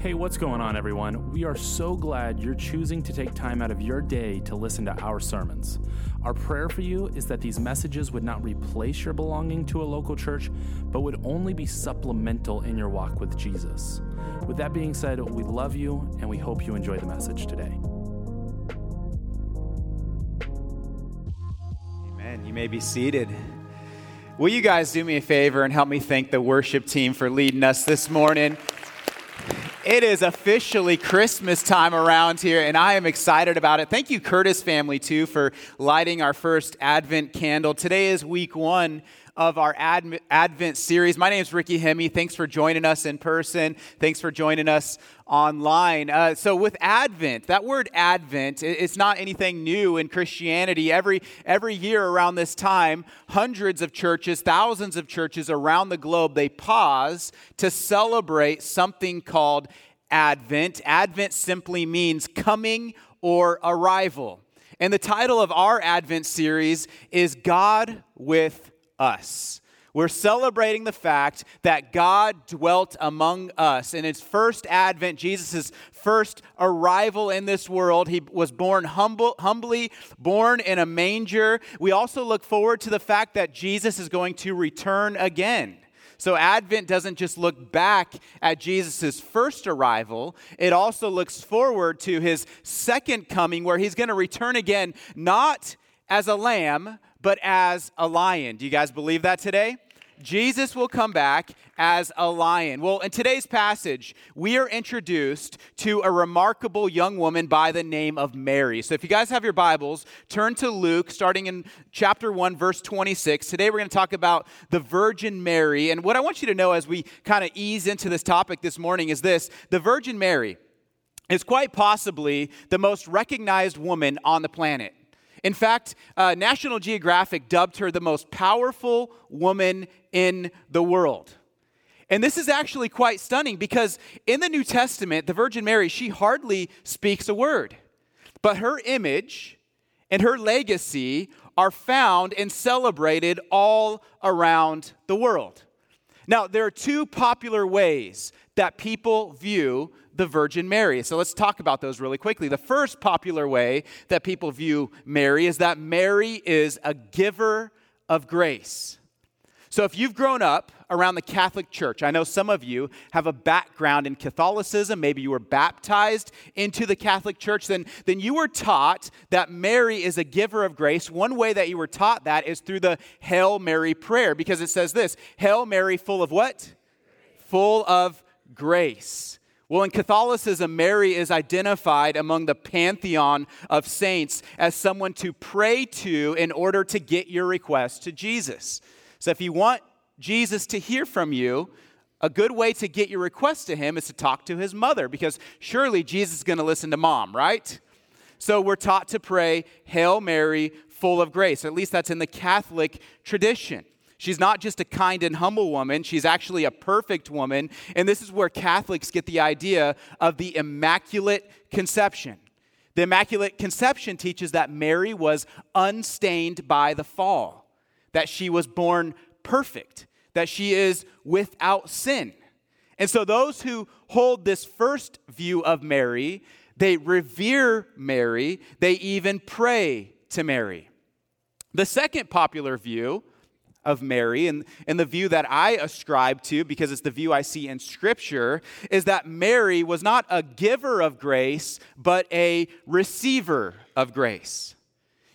Hey, what's going on, everyone? We are so glad you're choosing to take time out of your day to listen to our sermons. Our prayer for you is that these messages would not replace your belonging to a local church, but would only be supplemental in your walk with Jesus. With that being said, we love you and we hope you enjoy the message today. Amen. You may be seated. Will you guys do me a favor and help me thank the worship team for leading us this morning? It is officially Christmas time around here, and I am excited about it. Thank you, Curtis family, too, for lighting our first Advent candle. Today is week one of our Advent series. My name is Ricky Hemme. Thanks for joining us in person. Thanks for joining us online. Uh, so, with Advent, that word Advent, it's not anything new in Christianity. Every, every year around this time, hundreds of churches, thousands of churches around the globe, they pause to celebrate something called Advent. Advent simply means coming or arrival. And the title of our Advent series is God with Us. We're celebrating the fact that God dwelt among us. In his first advent, Jesus' first arrival in this world, he was born humble, humbly, born in a manger. We also look forward to the fact that Jesus is going to return again. So Advent doesn't just look back at Jesus' first arrival, it also looks forward to his second coming, where he's going to return again, not as a lamb, but as a lion. Do you guys believe that today? Jesus will come back as a lion. Well, in today's passage, we are introduced to a remarkable young woman by the name of Mary. So if you guys have your Bibles, turn to Luke, starting in chapter 1, verse 26. Today we're going to talk about the Virgin Mary. And what I want you to know as we kind of ease into this topic this morning is this the Virgin Mary is quite possibly the most recognized woman on the planet. In fact, uh, National Geographic dubbed her the most powerful woman in the world. And this is actually quite stunning because in the New Testament, the Virgin Mary, she hardly speaks a word. But her image and her legacy are found and celebrated all around the world. Now, there are two popular ways that people view the Virgin Mary. So let's talk about those really quickly. The first popular way that people view Mary is that Mary is a giver of grace. So if you've grown up around the Catholic Church, I know some of you have a background in Catholicism, maybe you were baptized into the Catholic Church, then, then you were taught that Mary is a giver of grace. One way that you were taught that is through the Hail Mary prayer, because it says this Hail Mary, full of what? Full of grace. Well, in Catholicism, Mary is identified among the pantheon of saints as someone to pray to in order to get your request to Jesus. So if you want Jesus to hear from you, a good way to get your request to him is to talk to his mother because surely Jesus is going to listen to mom, right? So we're taught to pray, Hail Mary, full of grace. At least that's in the Catholic tradition. She's not just a kind and humble woman, she's actually a perfect woman. And this is where Catholics get the idea of the Immaculate Conception. The Immaculate Conception teaches that Mary was unstained by the fall, that she was born perfect, that she is without sin. And so those who hold this first view of Mary, they revere Mary, they even pray to Mary. The second popular view of Mary, and, and the view that I ascribe to, because it's the view I see in Scripture, is that Mary was not a giver of grace, but a receiver of grace.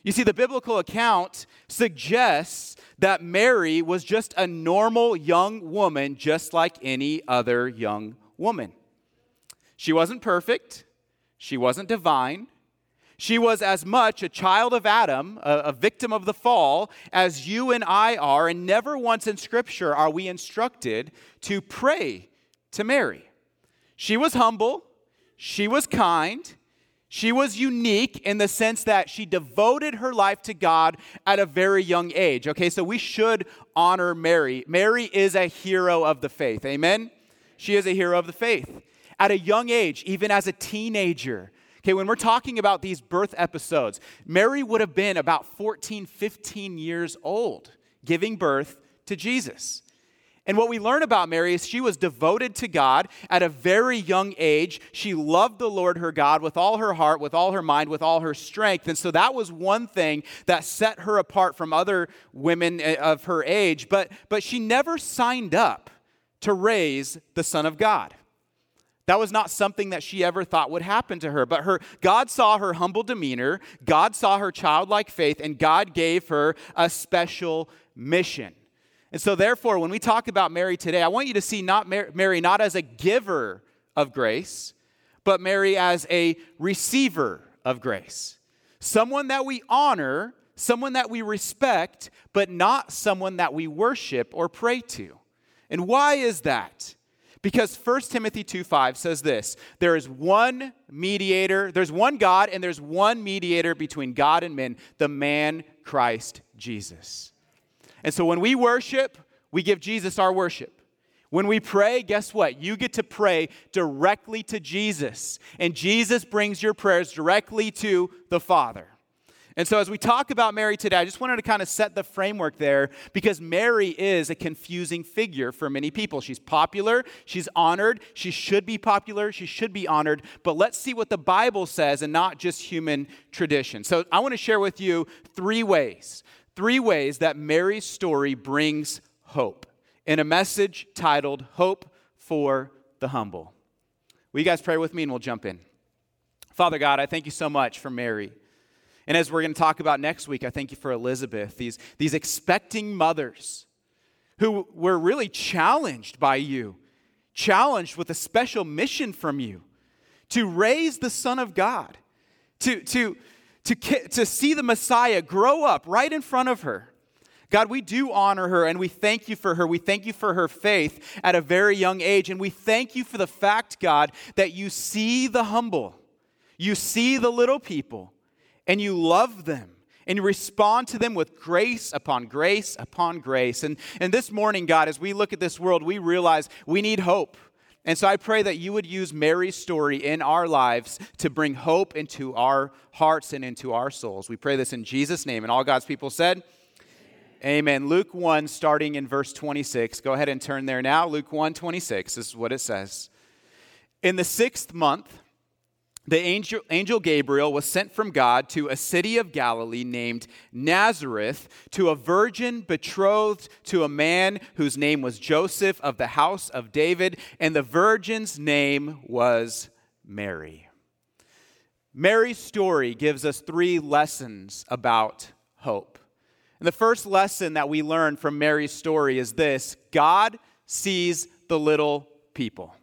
You see, the biblical account suggests that Mary was just a normal young woman, just like any other young woman. She wasn't perfect, she wasn't divine, she was as much a child of Adam, a, a, victim of the fall, as you and I are, and never once in Scripture are we instructed to pray to Mary. She was humble, she was kind, she was unique in the sense that she devoted her life to God at a very young age. Okay, so we should honor Mary. Mary is a hero of the faith. Amen? She is a hero of the faith. At a young age, even as a teenager, Okay, when we're talking about these birth episodes, Mary would have been about 14, 15 years old, giving birth to Jesus. And what we learn about Mary is she was devoted to God at a very young age. She loved the Lord her God with all her heart, with all her mind, with all her strength. And so that was one thing that set her apart from other women eh, of her age. But, but she never signed up to raise the Son of God. That was not something that she ever thought would happen to her. But her, God saw her humble demeanor, God saw her childlike faith, and God gave her a special mission. And so, therefore, when we talk about Mary today, I want you to see not Mary not as a giver of grace, but Mary as a receiver of grace. Someone that we honor, someone that we respect, but not someone that we worship or pray to. And why is that? Because 1 Timothy 2 5 says this there is one mediator, there's one God, and there's one mediator between God and men, the man Christ Jesus. And so when we worship, we give Jesus our worship. When we pray, guess what? You get to pray directly to Jesus, and Jesus brings your prayers directly to the Father. And so, as we talk about Mary today, I just wanted to kind of set the framework there because Mary is a confusing figure for many people. She's popular, she's honored, she should be popular, she should be honored. But let's see what the Bible says and not just human tradition. So, I want to share with you three ways three ways that Mary's story brings hope in a message titled Hope for the Humble. Will you guys pray with me and we'll jump in? Father God, I thank you so much for Mary. And as we're going to talk about next week, I thank you for Elizabeth, these, these expecting mothers who were really challenged by you, challenged with a special mission from you to raise the Son of God, to, to, to, to see the Messiah grow up right in front of her. God, we do honor her and we thank you for her. We thank you for her faith at a very young age. And we thank you for the fact, God, that you see the humble, you see the little people, and you love them and you respond to them with grace upon grace upon grace. And, and this morning, God, as we look at this world, we realize we need hope. And so I pray that you would use Mary's story in our lives to bring hope into our hearts and into our souls. We pray this in Jesus' name. And all God's people said, Amen. Luke 1, starting in verse 26. Go ahead and turn there now. Luke 1, 26. This is what it says. In the sixth month, the angel, angel Gabriel was sent from God to a city of Galilee named Nazareth to a virgin betrothed to a man whose name was Joseph of the house of David, and the virgin's name was Mary. Mary's story gives us three lessons about hope. And the first lesson that we learn from Mary's story is this God sees the little people.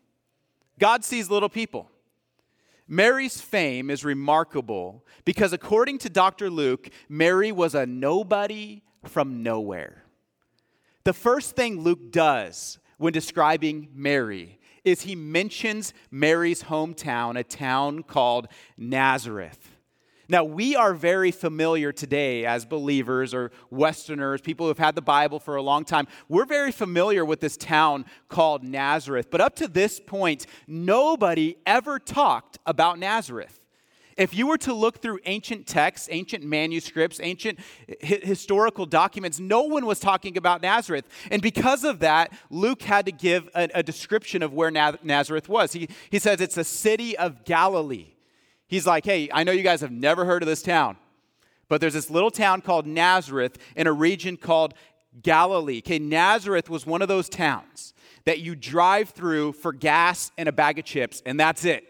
God sees little people. Mary's fame is remarkable because, according to Dr. Luke, Mary was a nobody from nowhere. The first thing Luke does when describing Mary is he mentions Mary's hometown, a town called Nazareth. Now, we are very familiar today as believers or Westerners, people who have had the Bible for a long time. We're very familiar with this town called Nazareth. But up to this point, nobody ever talked about Nazareth. If you were to look through ancient texts, ancient manuscripts, ancient hi- historical documents, no one was talking about Nazareth. And because of that, Luke had to give a, a description of where Na- Nazareth was. He, he says it's a city of Galilee. He's like, hey, I know you guys have never heard of this town, but there's this little town called Nazareth in a region called Galilee. Okay, Nazareth was one of those towns that you drive through for gas and a bag of chips, and that's it.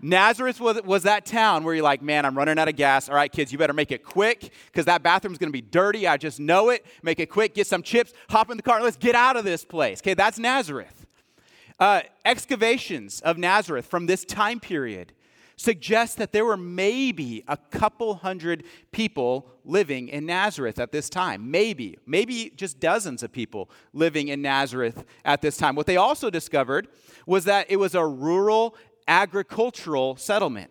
Nazareth was, was that town where you're like, man, I'm running out of gas. All right, kids, you better make it quick because that bathroom's going to be dirty. I just know it. Make it quick, get some chips, hop in the car, let's get out of this place. Okay, that's Nazareth. Uh, excavations of Nazareth from this time period suggests that there were maybe a couple hundred people living in Nazareth at this time. Maybe, maybe just dozens of people living in Nazareth at this time. What they also discovered was that it was a rural agricultural settlement.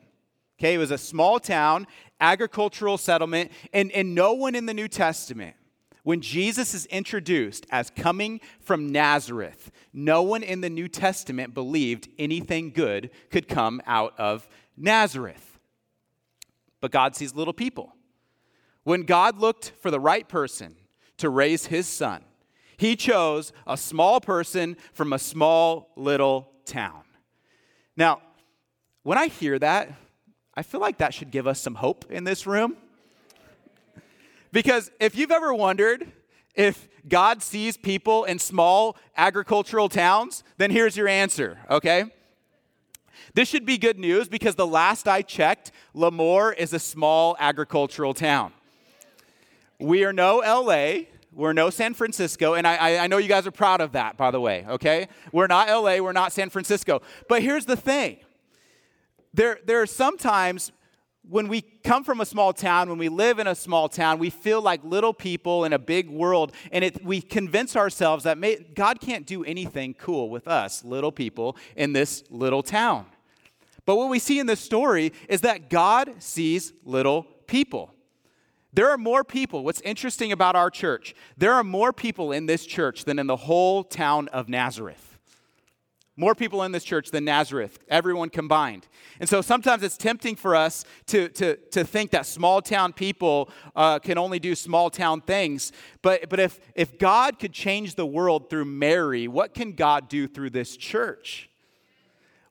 Okay, it was a small town, agricultural settlement, and, and no one in the New Testament when Jesus is introduced as coming from Nazareth, no one in the New Testament believed anything good could come out of Nazareth. But God sees little people. When God looked for the right person to raise his son, He chose a small person from a small little town. Now, when I hear that, I feel like that should give us some hope in this room. Because if you've ever wondered if God sees people in small agricultural towns, then here's your answer, okay? This should be good news because the last I checked, Lemoore is a small agricultural town. We are no LA, we're no San Francisco, and I, I, know you guys are proud of that, by the way, okay? We're not LA, we're not San Francisco. But here's the thing there, there are sometimes when we come from a small town, when we live in a small town, we feel like little people in a big world, and it, we convince ourselves that may, God can't do anything cool with us, little people, in this little town. But what we see in this story is that God sees little people. There are more people. What's interesting about our church, there are more people in this church than in the whole town of Nazareth. More people in this church than Nazareth, everyone combined. And so sometimes it's tempting for us to, to, to think that small town people uh, can only do small town things. But, but if, if God could change the world through Mary, what can God do through this church?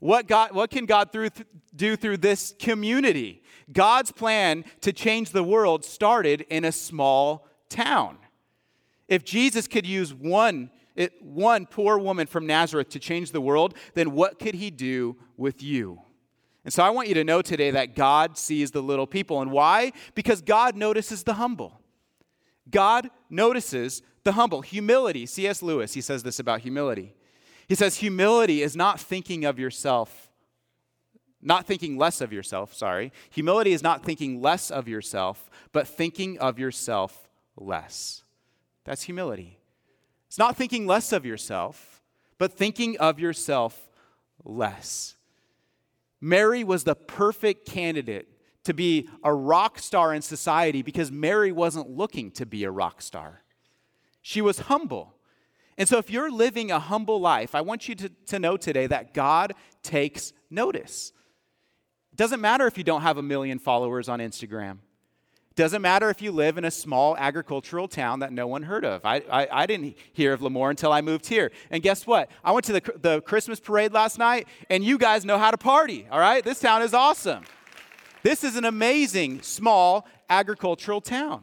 What, God, what can God through, do through this community? God's plan to change the world started in a small town. If Jesus could use one it, one poor woman from Nazareth to change the world, then what could he do with you? And so I want you to know today that God sees the little people. And why? Because God notices the humble. God notices the humble. Humility, C.S. Lewis, he says this about humility. He says, Humility is not thinking of yourself, not thinking less of yourself, sorry. Humility is not thinking less of yourself, but thinking of yourself less. That's humility. It's not thinking less of yourself, but thinking of yourself less. Mary was the perfect candidate to be a rock star in society because Mary wasn't looking to be a rock star. She was humble. And so, if you're living a humble life, I want you to, to know today that God takes notice. It doesn't matter if you don't have a million followers on Instagram. Doesn't matter if you live in a small agricultural town that no one heard of. I, I, I, didn't hear of Lemoore until I moved here. And guess what? I went to the, the Christmas parade last night, and you guys know how to party, all right? This town is awesome. This is an amazing small agricultural town.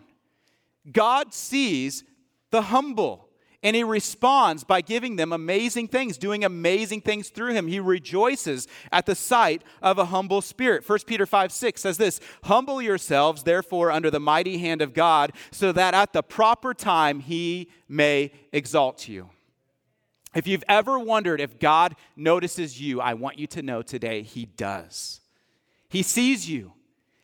God sees the humble. And he responds by giving them amazing things, doing amazing things through him. He rejoices at the sight of a humble spirit. 1 Peter 5 6 says this Humble yourselves, therefore, under the mighty hand of God, so that at the proper time he may exalt you. If you've ever wondered if God notices you, I want you to know today he does. He sees you.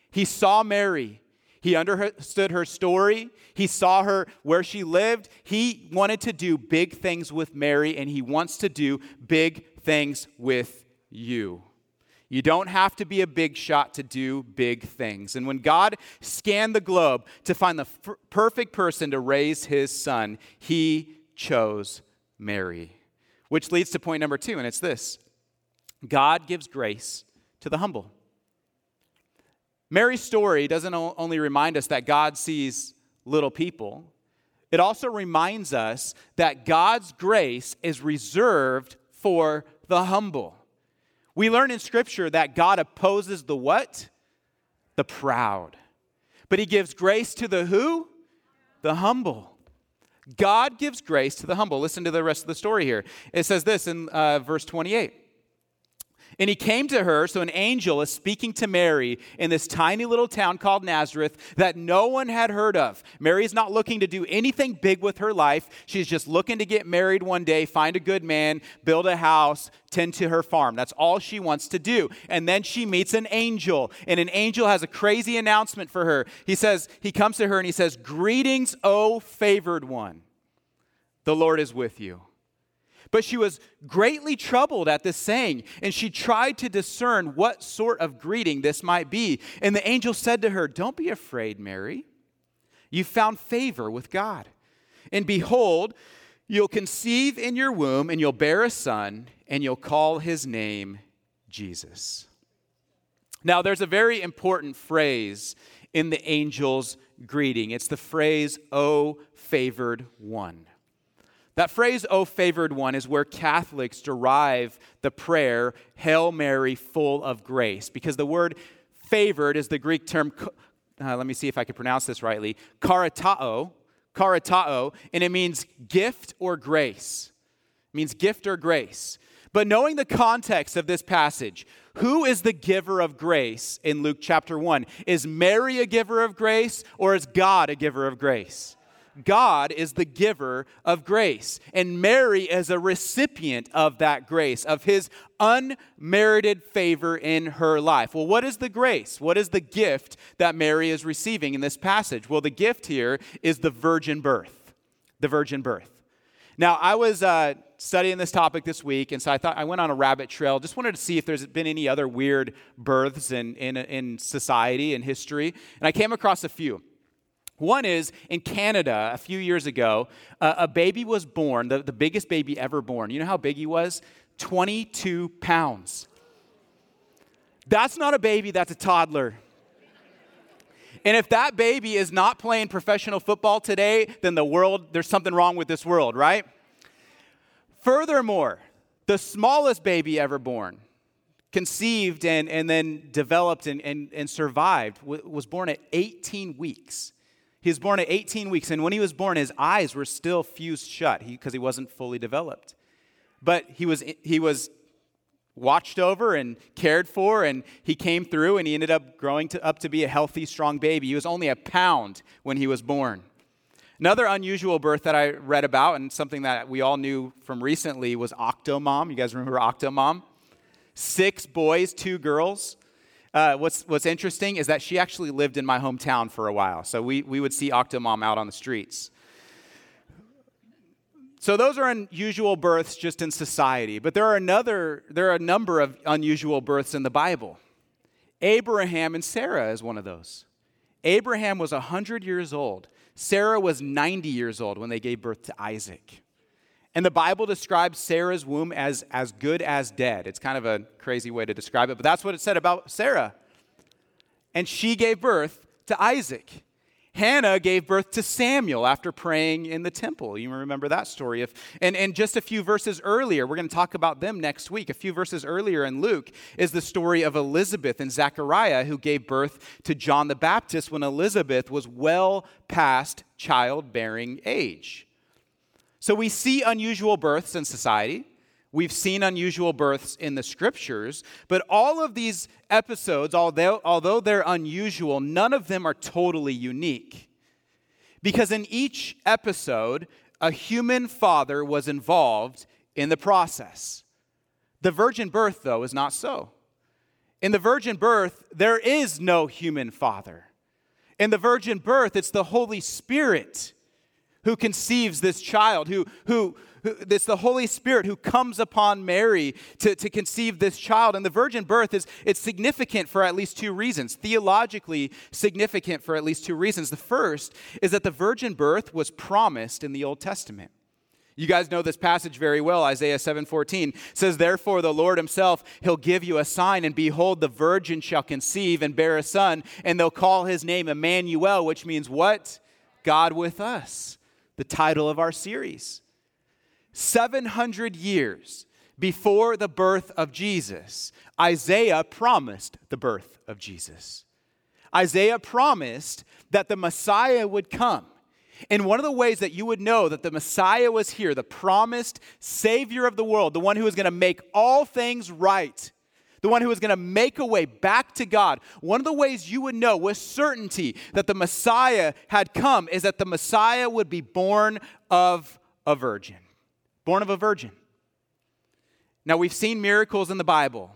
He saw Mary. He understood her story. He saw her where she lived. He wanted to do big things with Mary, and he wants to do big things with you. You don't have to be a big shot to do big things. And when God scanned the globe to find the f- perfect person to raise his son, he chose Mary. Which leads to point number two, and it's this God gives grace to the humble. Mary's story doesn't only remind us that God sees little people, it also reminds us that God's grace is reserved for the humble. We learn in Scripture that God opposes the what? The proud. But He gives grace to the who? The humble. God gives grace to the humble. Listen to the rest of the story here. It says this in uh, verse 28. And he came to her, so an angel is speaking to Mary in this tiny little town called Nazareth that no one had heard of. Mary's not looking to do anything big with her life. She's just looking to get married one day, find a good man, build a house, tend to her farm. That's all she wants to do. And then she meets an angel, and an angel has a crazy announcement for her. He says, he comes to her and he says, Greetings, O favored one. The Lord is with you. But she was greatly troubled at this saying, and she tried to discern what sort of greeting this might be. And the angel said to her, Don't be afraid, Mary. You found favor with God. And behold, you'll conceive in your womb, and you'll bear a son, and you'll call his name Jesus. Now, there's a very important phrase in the angel's greeting. It's the phrase, O favored one. That phrase, O favored one, is where Catholics derive the prayer, Hail Mary, full of grace, because the word favored is the Greek term, uh, let me see if I can pronounce this rightly, karatao, karatao, and it means gift or grace. It means gift or grace. But knowing the context of this passage, who is the giver of grace in Luke chapter 1? Is Mary a giver of grace or is God a giver of grace? God is the giver of grace, and Mary is a recipient of that grace, of his unmerited favor in her life. Well, what is the grace? What is the gift that Mary is receiving in this passage? Well, the gift here is the virgin birth. The virgin birth. Now, I was uh, studying this topic this week, and so I thought I went on a rabbit trail. Just wanted to see if there's been any other weird births in, in, in society and history, and I came across a few. One is in Canada a few years ago, uh, a baby was born, the, the biggest baby ever born. You know how big he was? 22 pounds. That's not a baby, that's a toddler. And if that baby is not playing professional football today, then the world, there's something wrong with this world, right? Furthermore, the smallest baby ever born, conceived and, and then developed and, and, and survived, was born at 18 weeks. He was born at 18 weeks, and when he was born, his eyes were still fused shut because he, he wasn't fully developed. But he was, he was watched over and cared for, and he came through, and he ended up growing to, up to be a healthy, strong baby. He was only a pound when he was born. Another unusual birth that I read about, and something that we all knew from recently, was Octomom. You guys remember Octomom? Six boys, two girls. Uh, what's, what's interesting is that she actually lived in my hometown for a while. So we, we would see Octomom out on the streets. So those are unusual births just in society, but there are another there are a number of unusual births in the Bible. Abraham and Sarah is one of those. Abraham was 100 years old. Sarah was 90 years old when they gave birth to Isaac. And the Bible describes Sarah's womb as as good as dead. It's kind of a crazy way to describe it, but that's what it said about Sarah. And she gave birth to Isaac. Hannah gave birth to Samuel after praying in the temple. You remember that story. If, and, and just a few verses earlier, we're going to talk about them next week. A few verses earlier in Luke is the story of Elizabeth and Zechariah, who gave birth to John the Baptist when Elizabeth was well past childbearing age. So we see unusual births in society. We've seen unusual births in the scriptures, but all of these episodes, although, although they're unusual, none of them are totally unique. Because in each episode, a human father was involved in the process. The virgin birth, though, is not so. In the virgin birth, there is no human father. In the virgin birth, it's the Holy Spirit who conceives this child, who, who, who the Holy Spirit who comes upon Mary to, to conceive this child. And the virgin birth is it's significant for at least two reasons, theologically significant for at least two reasons. The first is that the virgin birth was promised in the Old Testament. You guys know this passage very well. Isaiah 7:14 says, "Therefore the Lord himself, he'll give you a sign and behold the virgin shall conceive and bear a son, and they'll call his name Emmanuel, which means what? God with us." The title of our series. 700 years before the birth of Jesus, Isaiah promised the birth of Jesus. Isaiah promised that the Messiah would come. And one of the ways that you would know that the Messiah was here, the promised Savior of the world, the one who was going to make all things right, the one who was going to make a way back to God, one of the ways you would know with certainty that the Messiah had come is that the Messiah would be born of a virgin. Born of a virgin. Now, we've seen miracles in the Bible,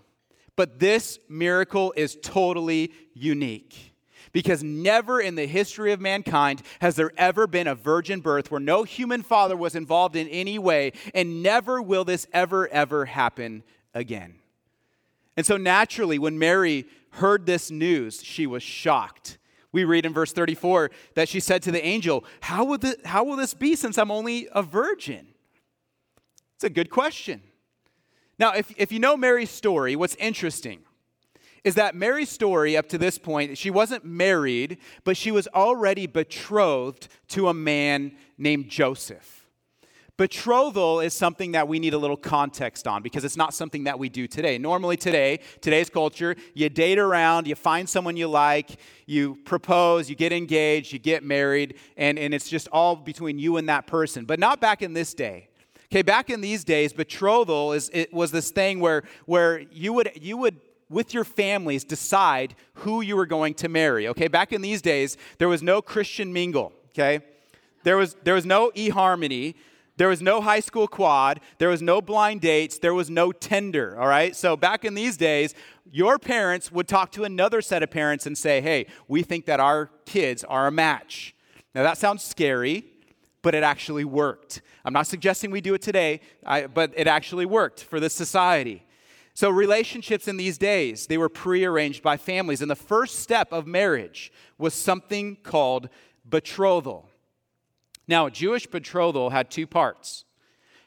but this miracle is totally unique. Because never in the history of mankind has there ever been a virgin birth where no human father was involved in any way, and never will this ever, ever happen again. And so, naturally, when Mary heard this news, she was shocked. We read in verse 34 that she said to the angel, How will, this, how will this be since I'm only a virgin? It's a good question. Now, if, if you know Mary's story, what's interesting is that Mary's story up to this point, she wasn't married, but she was already betrothed to a man named Joseph. Betrothal is something that we need a little context on because it's not something that we do today. Normally, today, today's culture, you date around, you find someone you like, you propose, you get engaged, you get married, and, and it's just all between you and that person. But not back in this day. Okay, back in these days, betrothal is, it was this thing where, where you, would, you would with your families decide who you were going to marry. Okay, back in these days, there was no Christian mingle. Okay, there was, there was no eHarmony. There was no high school quad. There was no blind dates. There was no Tinder, all right? So back in these days, your parents would talk to another set of parents and say, hey, we think that our kids are a match. Now that sounds scary, but it actually worked. I'm not suggesting we do it today, I, but it actually worked for this society. So relationships in these days, they were prearranged by families. And the first step of marriage was something called betrothal. Now, Jewish betrothal had two parts.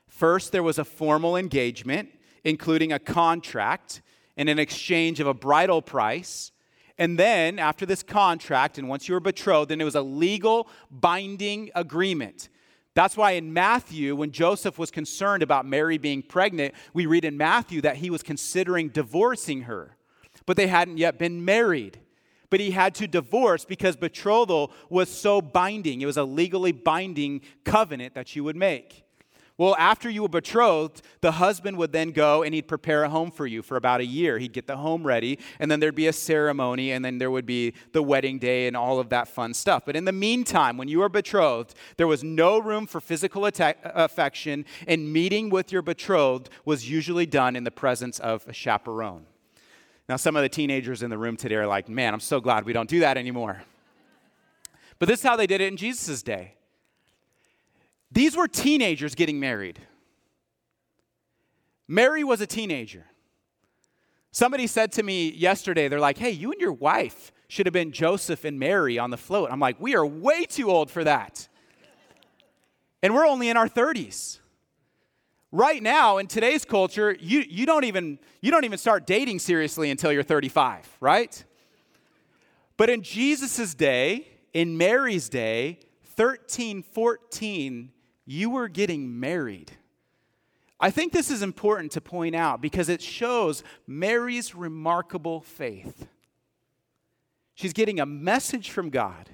First, there was a formal engagement, including a contract and an exchange of a bridal price. And then, after this contract, and once you were betrothed, then it was a legal binding agreement. That's why in Matthew, when Joseph was concerned about Mary being pregnant, we read in Matthew that he was considering divorcing her, but they hadn't yet been married but he had to divorce because betrothal was so binding. It was a legally binding covenant that you would make. Well, after you were betrothed, the husband would then go and he'd prepare a home for you for about a year. He'd get the home ready, and then there'd be a ceremony, and then there would be the wedding day and all of that fun stuff. But in the meantime, when you were betrothed, there was no room for physical uh, affection, and meeting with your betrothed was usually done in the presence of a chaperone. Now, some of the teenagers in the room today are like, man, I'm so glad we don't do that anymore. But this is how they did it in Jesus' day. These were teenagers getting married. Mary was a teenager. Somebody said to me yesterday, they're like, hey, you and your wife should have been Joseph and Mary on the float. I'm like, we are way too old for that. And we're only in our 30s right now in today's culture you, you don't even you don't even start dating seriously until you're 35 right? But in jesus' day in mary's day 13 14 you were getting married. I think this is important to point out because it shows mary's remarkable faith. She's getting a message from god.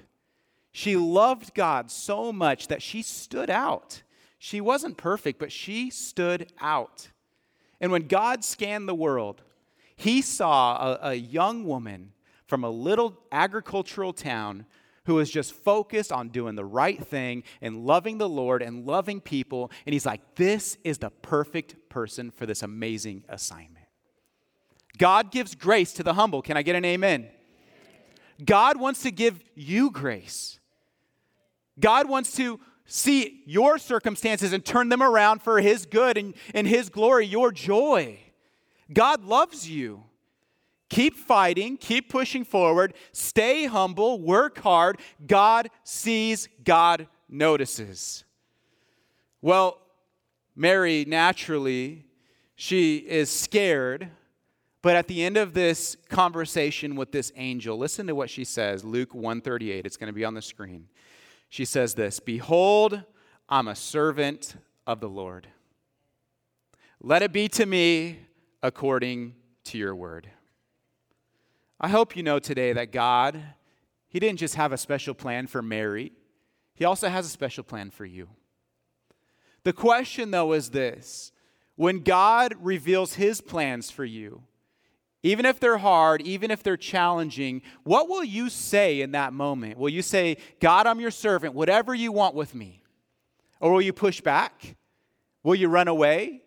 She loved god so much that she stood out she wasn't perfect, but she stood out. And when God scanned the world, he saw a, a, young woman from a little agricultural town who was just focused on doing the right thing and loving the Lord and loving people. And he's like, this is the perfect person for this amazing assignment. God gives grace to the humble. Can I get an amen? God wants to give you grace. God wants to see your circumstances and turn them around for His good and, and His glory, your joy. God loves you. Keep fighting, keep pushing forward, stay humble, work hard. God sees, God notices. Well, Mary naturally, she is scared. But at the end of this conversation with this angel, listen to what she says, Luke 138. It's going to be on the screen. She says this Behold, I'm a servant of the Lord. Let it be to me according to your word. I hope you know today that God, He didn't just have a special plan for Mary, He also has a special plan for you. The question, though, is this when God reveals His plans for you, even if they're hard, even if they're challenging, what will you say in that moment? Will you say, God, I'm your servant, whatever you want with me? Or will you push back? Will you run away?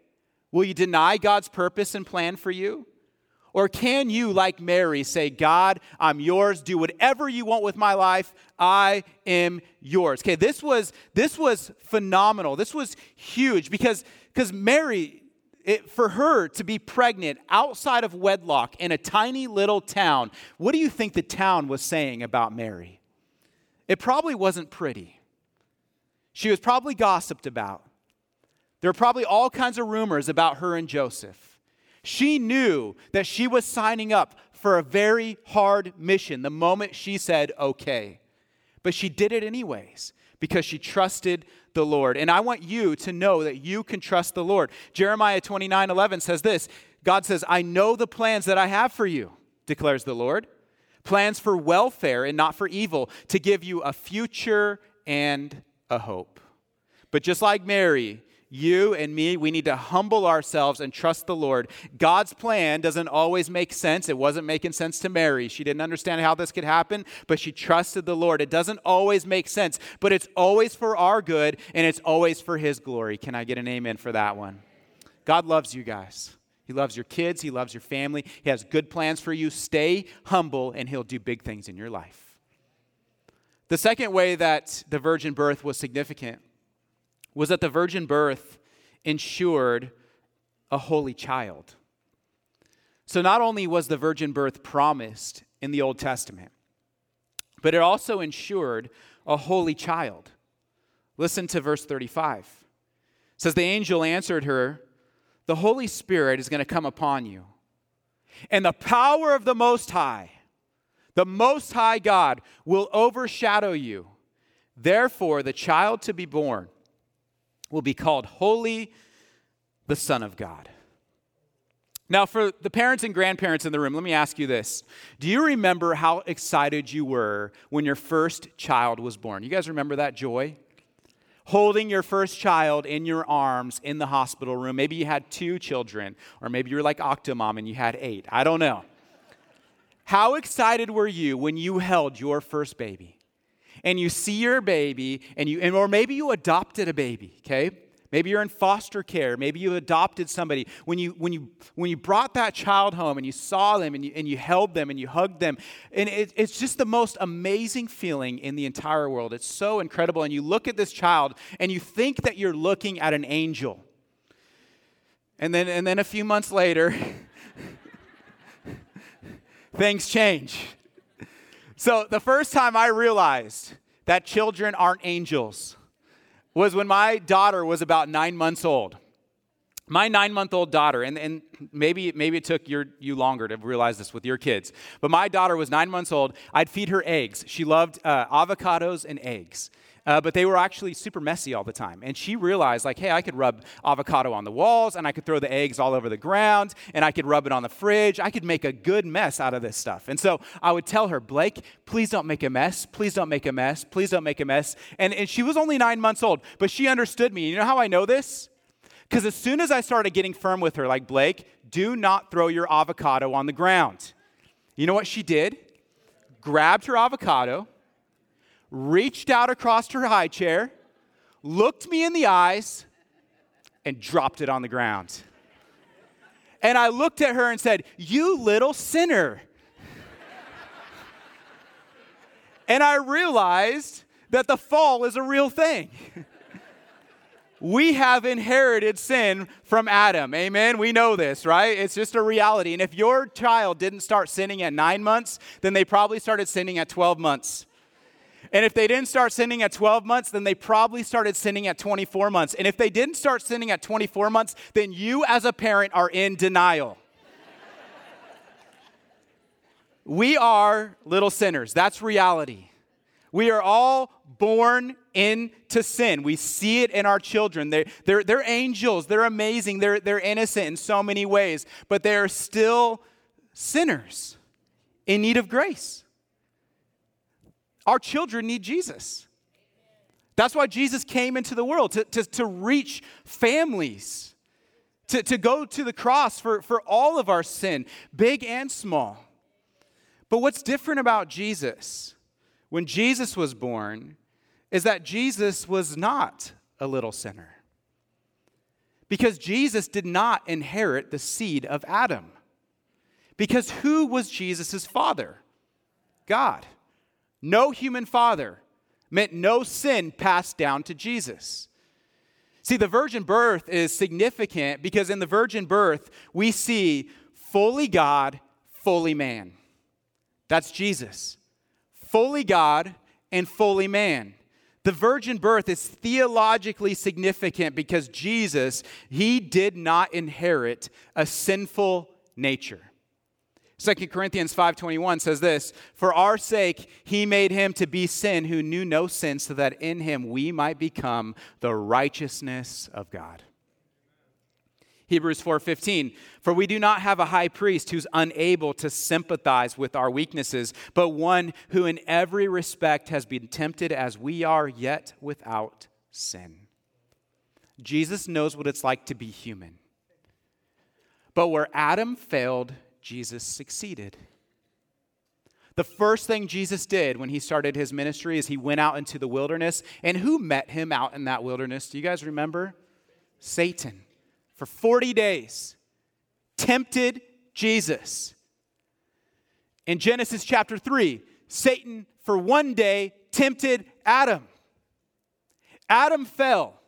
Will you deny God's purpose and plan for you? Or can you, like Mary, say, God, I'm yours, do whatever you want with my life, I am yours? Okay, this was this was phenomenal. This was huge because because Mary, it, for her to be pregnant outside of wedlock in a tiny little town, what do you think the town was saying about Mary? It probably wasn't pretty. She was probably gossiped about. There were probably all kinds of rumors about her and Joseph. She knew that she was signing up for a very hard mission the moment she said, okay. But she did it anyways because she trusted the Lord. And I want you to know that you can trust the Lord. Jeremiah 29 11 says this God says, I know the plans that I have for you, declares the Lord. Plans for welfare and not for evil, to give you a future and a hope. But just like Mary, you and me, we need to humble ourselves and trust the Lord. God's plan doesn't always make sense. It wasn't making sense to Mary. She didn't understand how this could happen, but she trusted the Lord. It doesn't always make sense, but it's always for our good and it's always for His glory. Can I get an amen for that one? God loves you guys. He loves your kids, He loves your family. He has good plans for you. Stay humble, and He'll do big things in your life. The second way that the virgin birth was significant was that the virgin birth ensured a holy child. So not only was the virgin birth promised in the Old Testament, but it also ensured a holy child. Listen to verse 35. It says the angel answered her, "The Holy Spirit is going to come upon you, and the power of the Most High, the Most High God will overshadow you. Therefore the child to be born will be called Holy, the Son of God. Now, for the parents and grandparents in the room, let me ask you this. Do you remember how excited you were when your first child was born? You guys remember that joy? Holding your first child in your arms in the hospital room. Maybe you had two children, or maybe you were like Octomom and you had eight. I don't know. How excited were you when you held your first baby? And you see your baby and you and, or maybe you adopted a baby okay? Maybe you're in foster care. Maybe you adopted somebody. When you when you when you brought that child home and you saw them and you, and you held them and you hugged them and it, it's just the most amazing feeling in the entire world. It's so incredible. And you look at this child and you think that you're looking at an angel. And then and then a few months later things change so, the first time I realized that children aren't angels was when my daughter was about nine months old. My nine month old daughter, and, and maybe, maybe it took your, you longer to realize this with your kids, but my daughter was nine months old. I'd feed her eggs. She loved uh, avocados and eggs uh, but they were actually super messy all the time. And she realized, like, hey, I could rub avocado on the walls, and I could throw the eggs all over the ground, and I could rub it on the fridge. I could make a good mess out of this stuff. And so I would tell her, Blake, please don't make a mess. Please don't make a mess. Please don't make a mess. And, and she was only nine months old, but she understood me. You know how I know this? Because as soon as I started getting firm with her, like, Blake, do not throw your avocado on the ground. You know what she did? Grabbed her avocado reached out across her high chair, looked me in the eyes, and dropped it on the ground. And I looked at her and said, You little sinner. and I realized that the fall is a real thing. we have inherited sin from Adam. Amen. We know this, right? It's just a reality. And if your child didn't start sinning at nine months, then they probably started sinning at 12 months. And if they didn't start sinning at 12 months, then they probably started sinning at 24 months. And if they didn't start sinning at 24 months, then you as a parent are in denial. we are little sinners. That's reality. We are all born into sin. We see it in our children. They're, they're, they're angels, they're amazing, they're, they're innocent in so many ways, but they're still sinners in need of grace. Our children need Jesus. That's why Jesus came into the world to, to, to reach families, to, to go to the cross for, for all of our sin, big and small. But what's different about Jesus when Jesus was born is that Jesus was not a little sinner. Because Jesus did not inherit the seed of Adam. Because who was Jesus' father? God. No human father meant no sin passed down to Jesus. See, the virgin birth is significant because in the virgin birth, we see fully God, fully man. That's Jesus. Fully God and fully man. The virgin birth is theologically significant because Jesus, he did not inherit a sinful nature. 2 Corinthians 5:21 says this, "For our sake he made him to be sin who knew no sin so that in him we might become the righteousness of God." Hebrews 4:15 For we do not have a high priest who's unable to sympathize with our weaknesses but one who in every respect has been tempted as we are yet without sin. Jesus knows what it's like to be human. But where Adam failed, Jesus succeeded. The first thing Jesus did when he started his ministry is he went out into the wilderness. And who met him out in that wilderness? Do you guys remember? Satan. For 40 days, tempted Jesus. In Genesis chapter 3, Satan for one day tempted Adam. Adam fell,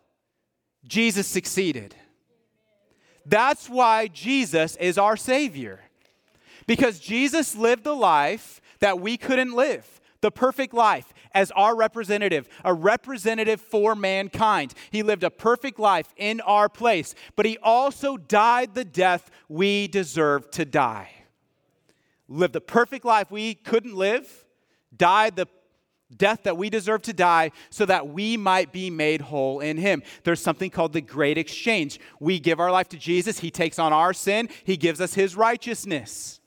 Jesus succeeded. That's why Jesus is our Savior. Because Jesus lived the life that we couldn't live, the perfect life, as our representative, a representative for mankind. He lived a perfect life in our place, but he also died the death we deserved to die. Lived the perfect life we couldn't live, died the death that we deserve to die so that we might be made whole in him. There's something called the great exchange. We give our life to Jesus, he takes on our sin, he gives us his righteousness.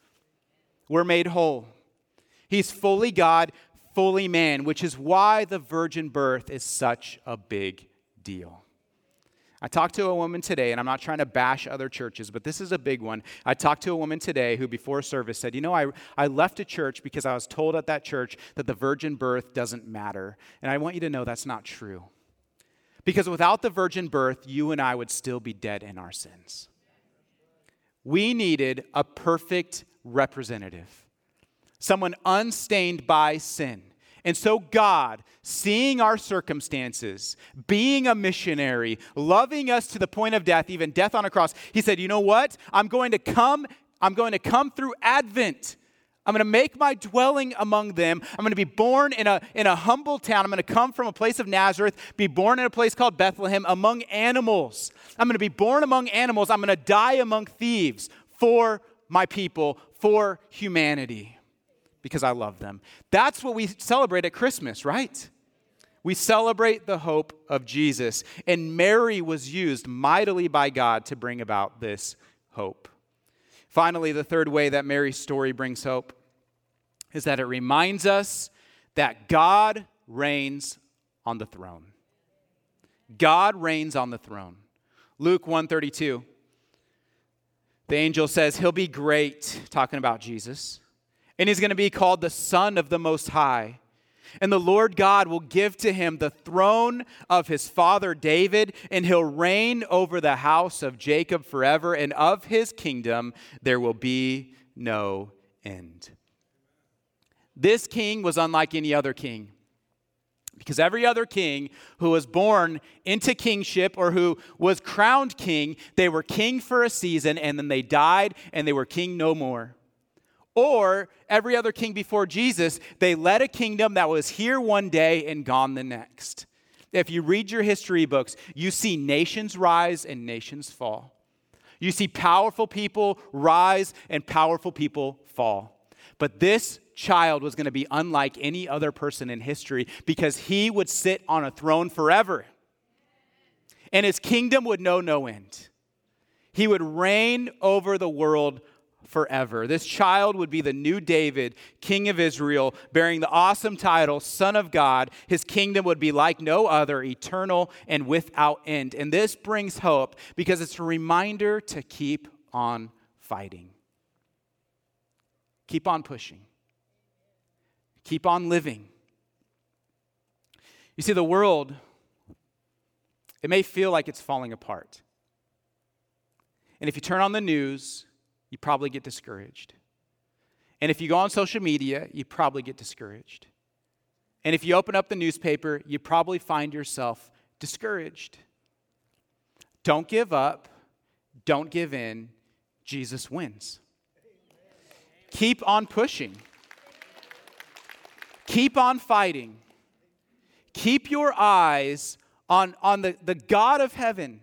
We're made whole. He's fully God, fully man, which is why the virgin birth is such a big deal. I talked to a woman today, and I'm not trying to bash other churches, but this is a big one. I talked to a woman today who, before service, said, You know, I, I left a church because I was told at that church that the virgin birth doesn't matter. And I want you to know that's not true. Because without the virgin birth, you and I would still be dead in our sins. We needed a perfect representative, someone unstained by sin and so, God, seeing our circumstances, being a missionary, loving us to the point of death, even death on a cross, He said, You know what? I'm going to come, I'm going to come through Advent. I'm going to make my dwelling among them. I'm going to be born in a, in a humble town. I'm going to come from a place of Nazareth, be born in a place called Bethlehem among animals. I'm going to be born among animals. I'm going to die among thieves for my people, for humanity because I love them. That's what we celebrate at Christmas, right? We celebrate the hope of Jesus. And Mary was used mightily by God to bring about this hope. Finally, the third way that Mary's story brings hope is that it reminds us that God reigns on the throne. God reigns on the throne. Luke 132. The angel says he'll be great talking about Jesus and he's going to be called the Son of the Most High. And the Lord God will give to him the throne of his father David, and he'll reign over the house of Jacob forever, and of his kingdom there will be no end. This king was unlike any other king. Because every other king who was born into kingship or who was crowned king, they were king for a season and then they died and they were king no more or every other king before Jesus, they led a kingdom that was here one day and gone the next. If you read your history books, you see nations rise and nations fall. You see powerful people rise and powerful people fall. But this child was going to be unlike any other person in history because he would sit on a throne forever. And his kingdom would know no end. He would reign over the world forever. This child would be the new David, king of Israel, bearing the awesome title, Son of God. His kingdom would be like no other, eternal and without end. And this brings hope because it's a reminder to keep on fighting, keep on pushing, keep on living. You see, the world, it may feel like it's falling apart. And if you turn on the news, you probably get discouraged. And if you go on social media, you probably get discouraged. And if you open up the newspaper, you probably find yourself discouraged. Don't give up. Don't give in. Jesus wins. Keep on pushing. Keep on fighting. Keep your eyes on, on the, the God of heaven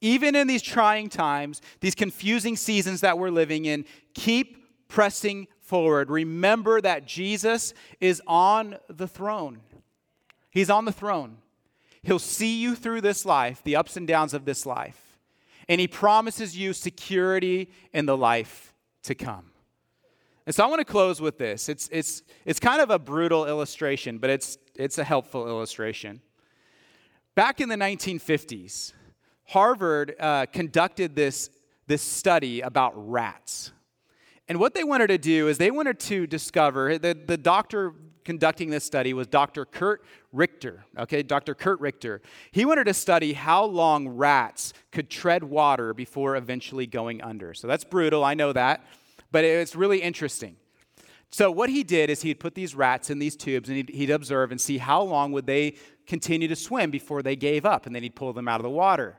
even in these trying times, these confusing seasons that we're living in, keep pressing forward. Remember that Jesus is on the throne. He's on the throne. He'll see you through this life, the ups and downs of this life. And He promises you security in the life to come. And so I want to close with this. It's, it's, it's kind of a brutal illustration, but it's, it's a helpful illustration. Back in the 1950s, Harvard uh, conducted this, this study about rats. And what they wanted to do is they wanted to discover, the, the doctor conducting this study was Dr. Curt Richter. Okay, Dr. Curt Richter. He wanted to study how long rats could tread water before eventually going under. So that's brutal, I know that, but it's really interesting. So what he did is he'd put these rats in these tubes and he'd, he'd observe and see how long would they continue to swim before they gave up, and then he'd pull them out of the water.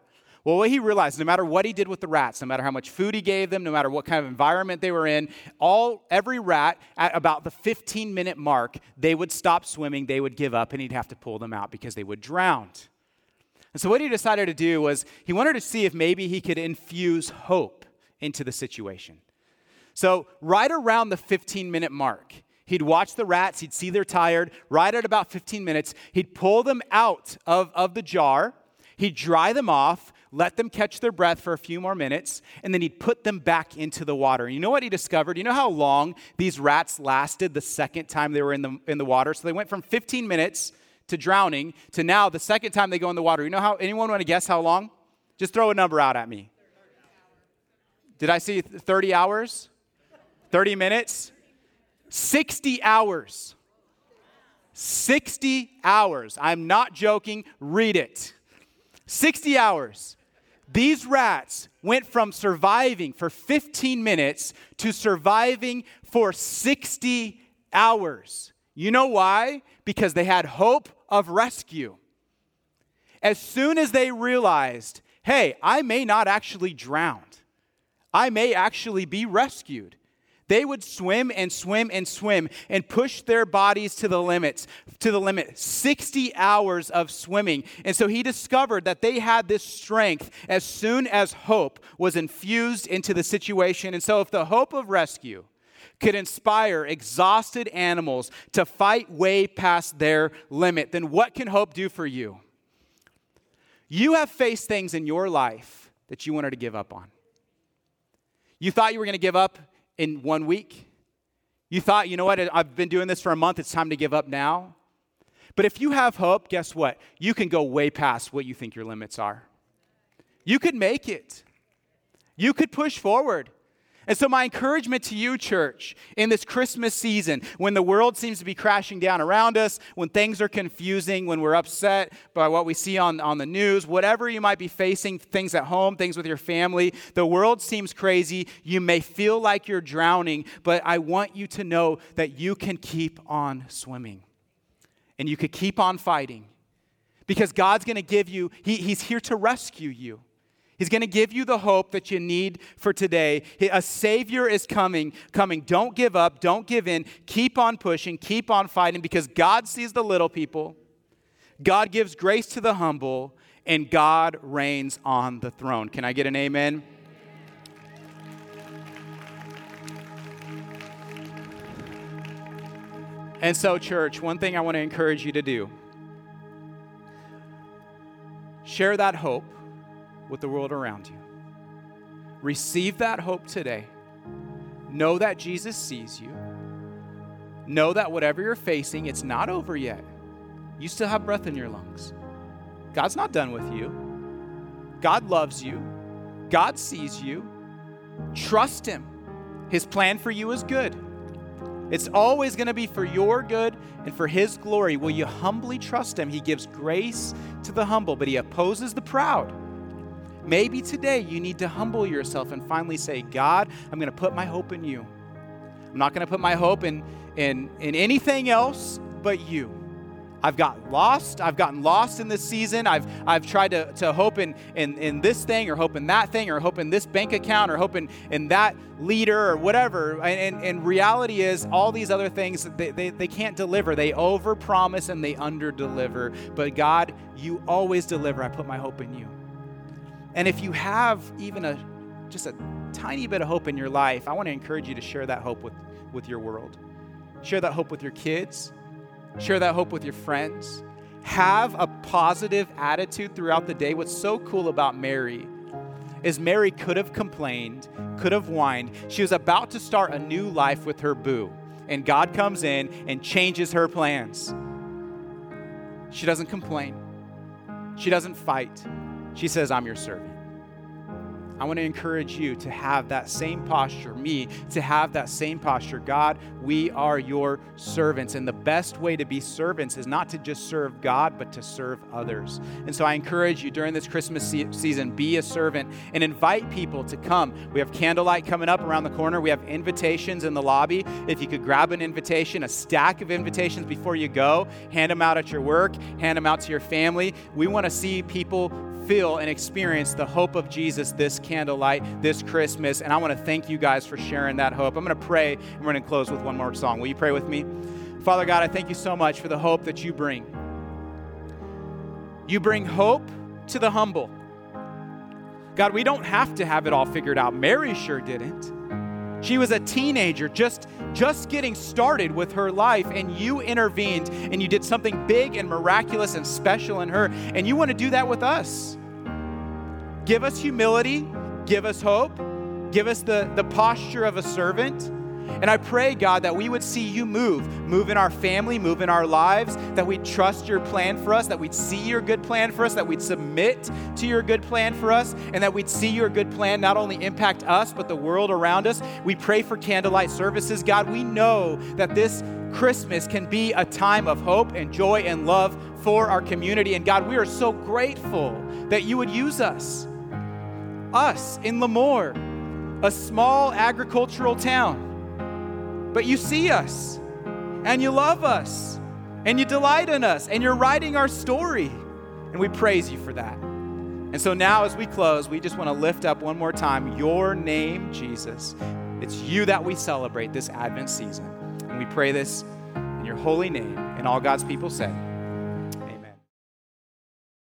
Well, what he realized, no matter what he did with the rats, no matter how much food he gave them, no matter what kind of environment they were in, all every rat at about the 15 minute mark, they would stop swimming, they would give up, and he'd have to pull them out because they would drown. And so what he decided to do was he wanted to see if maybe he could infuse hope into the situation. So right around the 15 minute mark, He'd watch the rats, he'd see they're tired. Right at about 15 minutes, he'd pull them out of, of the jar, he'd dry them off, let them catch their breath for a few more minutes, and then he'd put them back into the water. You know what he discovered? You know how long these rats lasted the second time they were in the, in the water? So they went from 15 minutes to drowning to now the second time they go in the water. You know how, anyone want to guess how long? Just throw a number out at me. Did I see 30 hours? 30 minutes? 60 hours. 60 hours. I'm not joking. Read it. 60 hours. These rats went from surviving for 15 minutes to surviving for 60 hours. You know why? Because they had hope of rescue. As soon as they realized, hey, I may not actually drown, I may actually be rescued. They would swim and swim and swim and push their bodies to the limits, to the limit. 60 hours of swimming. And so he discovered that they had this strength as soon as hope was infused into the situation. And so if the hope of rescue could inspire exhausted animals to fight way past their limit, then what can hope do for you? You have faced things in your life that you wanted to give up on. You thought you were going to give up in one week. You thought, you know what, I've been doing this for a month, it's time to give up now. But if you have hope, guess what? You can go way past what you think your limits are. You could make it, you could push forward. And so, my encouragement to you, church, in this Christmas season, when the world seems to be crashing down around us, when things are confusing, when we're upset by what we see on, on the news, whatever you might be facing, things at home, things with your family, the world seems crazy. You may feel like you're drowning, but I want you to know that you can keep on swimming and you could keep on fighting because God's going to give you, he, He's here to rescue you. He's going to give you the hope that you need for today. A Savior is coming, coming. Don't give up, don't give in. Keep on pushing, keep on fighting because God sees the little people. God gives grace to the humble, and God reigns on the throne. Can I get an amen? And so, church, one thing I want to encourage you to do share that hope with the world around you. Receive that hope today. Know that Jesus sees you. Know that whatever you're facing, it's not over yet. You still have breath in your lungs. God's not done with you. God loves you. God sees you. Trust Him. His plan for you is good. It's always going to be for your good and for His glory. Will you humbly trust Him? He gives grace to the humble, but He opposes the proud. Maybe today you need to humble yourself and finally say, God, I'm going to put my hope in you. I'm not going to put my hope in, in, in anything else but you. I've got lost. I've gotten lost in this season. I've, I've tried to, to hope in, in, in this thing or hope in that thing or hope in this bank account or hope in, in that leader or whatever. And, and, and reality is, all these other things, they, they, they can't deliver. They overpromise and they underdeliver. But God, you always deliver. I put my hope in you. And if you have even a just a tiny bit of hope in your life, I want to encourage you to share that hope with, with your world. Share that hope with your kids. Share that hope with your friends. Have a positive attitude throughout the day. What's so cool about Mary is Mary could have complained, could have whined. She was about to start a new life with her boo, and God comes in and changes her plans. She doesn't complain, she doesn't fight. She says, I'm your servant. I want to encourage you to have that same posture, me, to have that same posture. God, we are your servants. And the best way to be servants is not to just serve God, but to serve others. And so I encourage you during this Christmas se- season, be a servant and invite people to come. We have candlelight coming up around the corner. We have invitations in the lobby. If you could grab an invitation, a stack of invitations before you go, hand them out at your work, hand them out to your family. We want to see people feel and experience the hope of Jesus this candlelight, this Christmas. And I want to thank you guys for sharing that hope. I'm going to pray and we're going to close with one more song. Will you pray with me? Father God, I thank you so much for the hope that you bring. You bring hope to the humble. God, we don't have to have it all figured out. Mary sure didn't. She was a teenager just just getting started with her life and you intervened and you did something big and miraculous and special in her and you want to do that with us. Give us humility, give us hope, give us the, the posture of a servant. And I pray, God, that we would see you move, move in our family, move in our lives, that we'd trust your plan for us, that we'd see your good plan for us, that we'd submit to your good plan for us, and that we'd see your good plan not only impact us, but the world around us. We pray for candlelight services. God, we know that this Christmas can be a time of hope and joy and love for our community. And God, we are so grateful that you would use us us in Lemoore, a small agricultural town. But you see us, and you love us, and you delight in us, and you're writing our story. And we praise you for that. And so now, as we close, we just want to lift up one more time your name, Jesus. It's you that we celebrate this Advent season. And we pray this in your holy name. And all God's people said,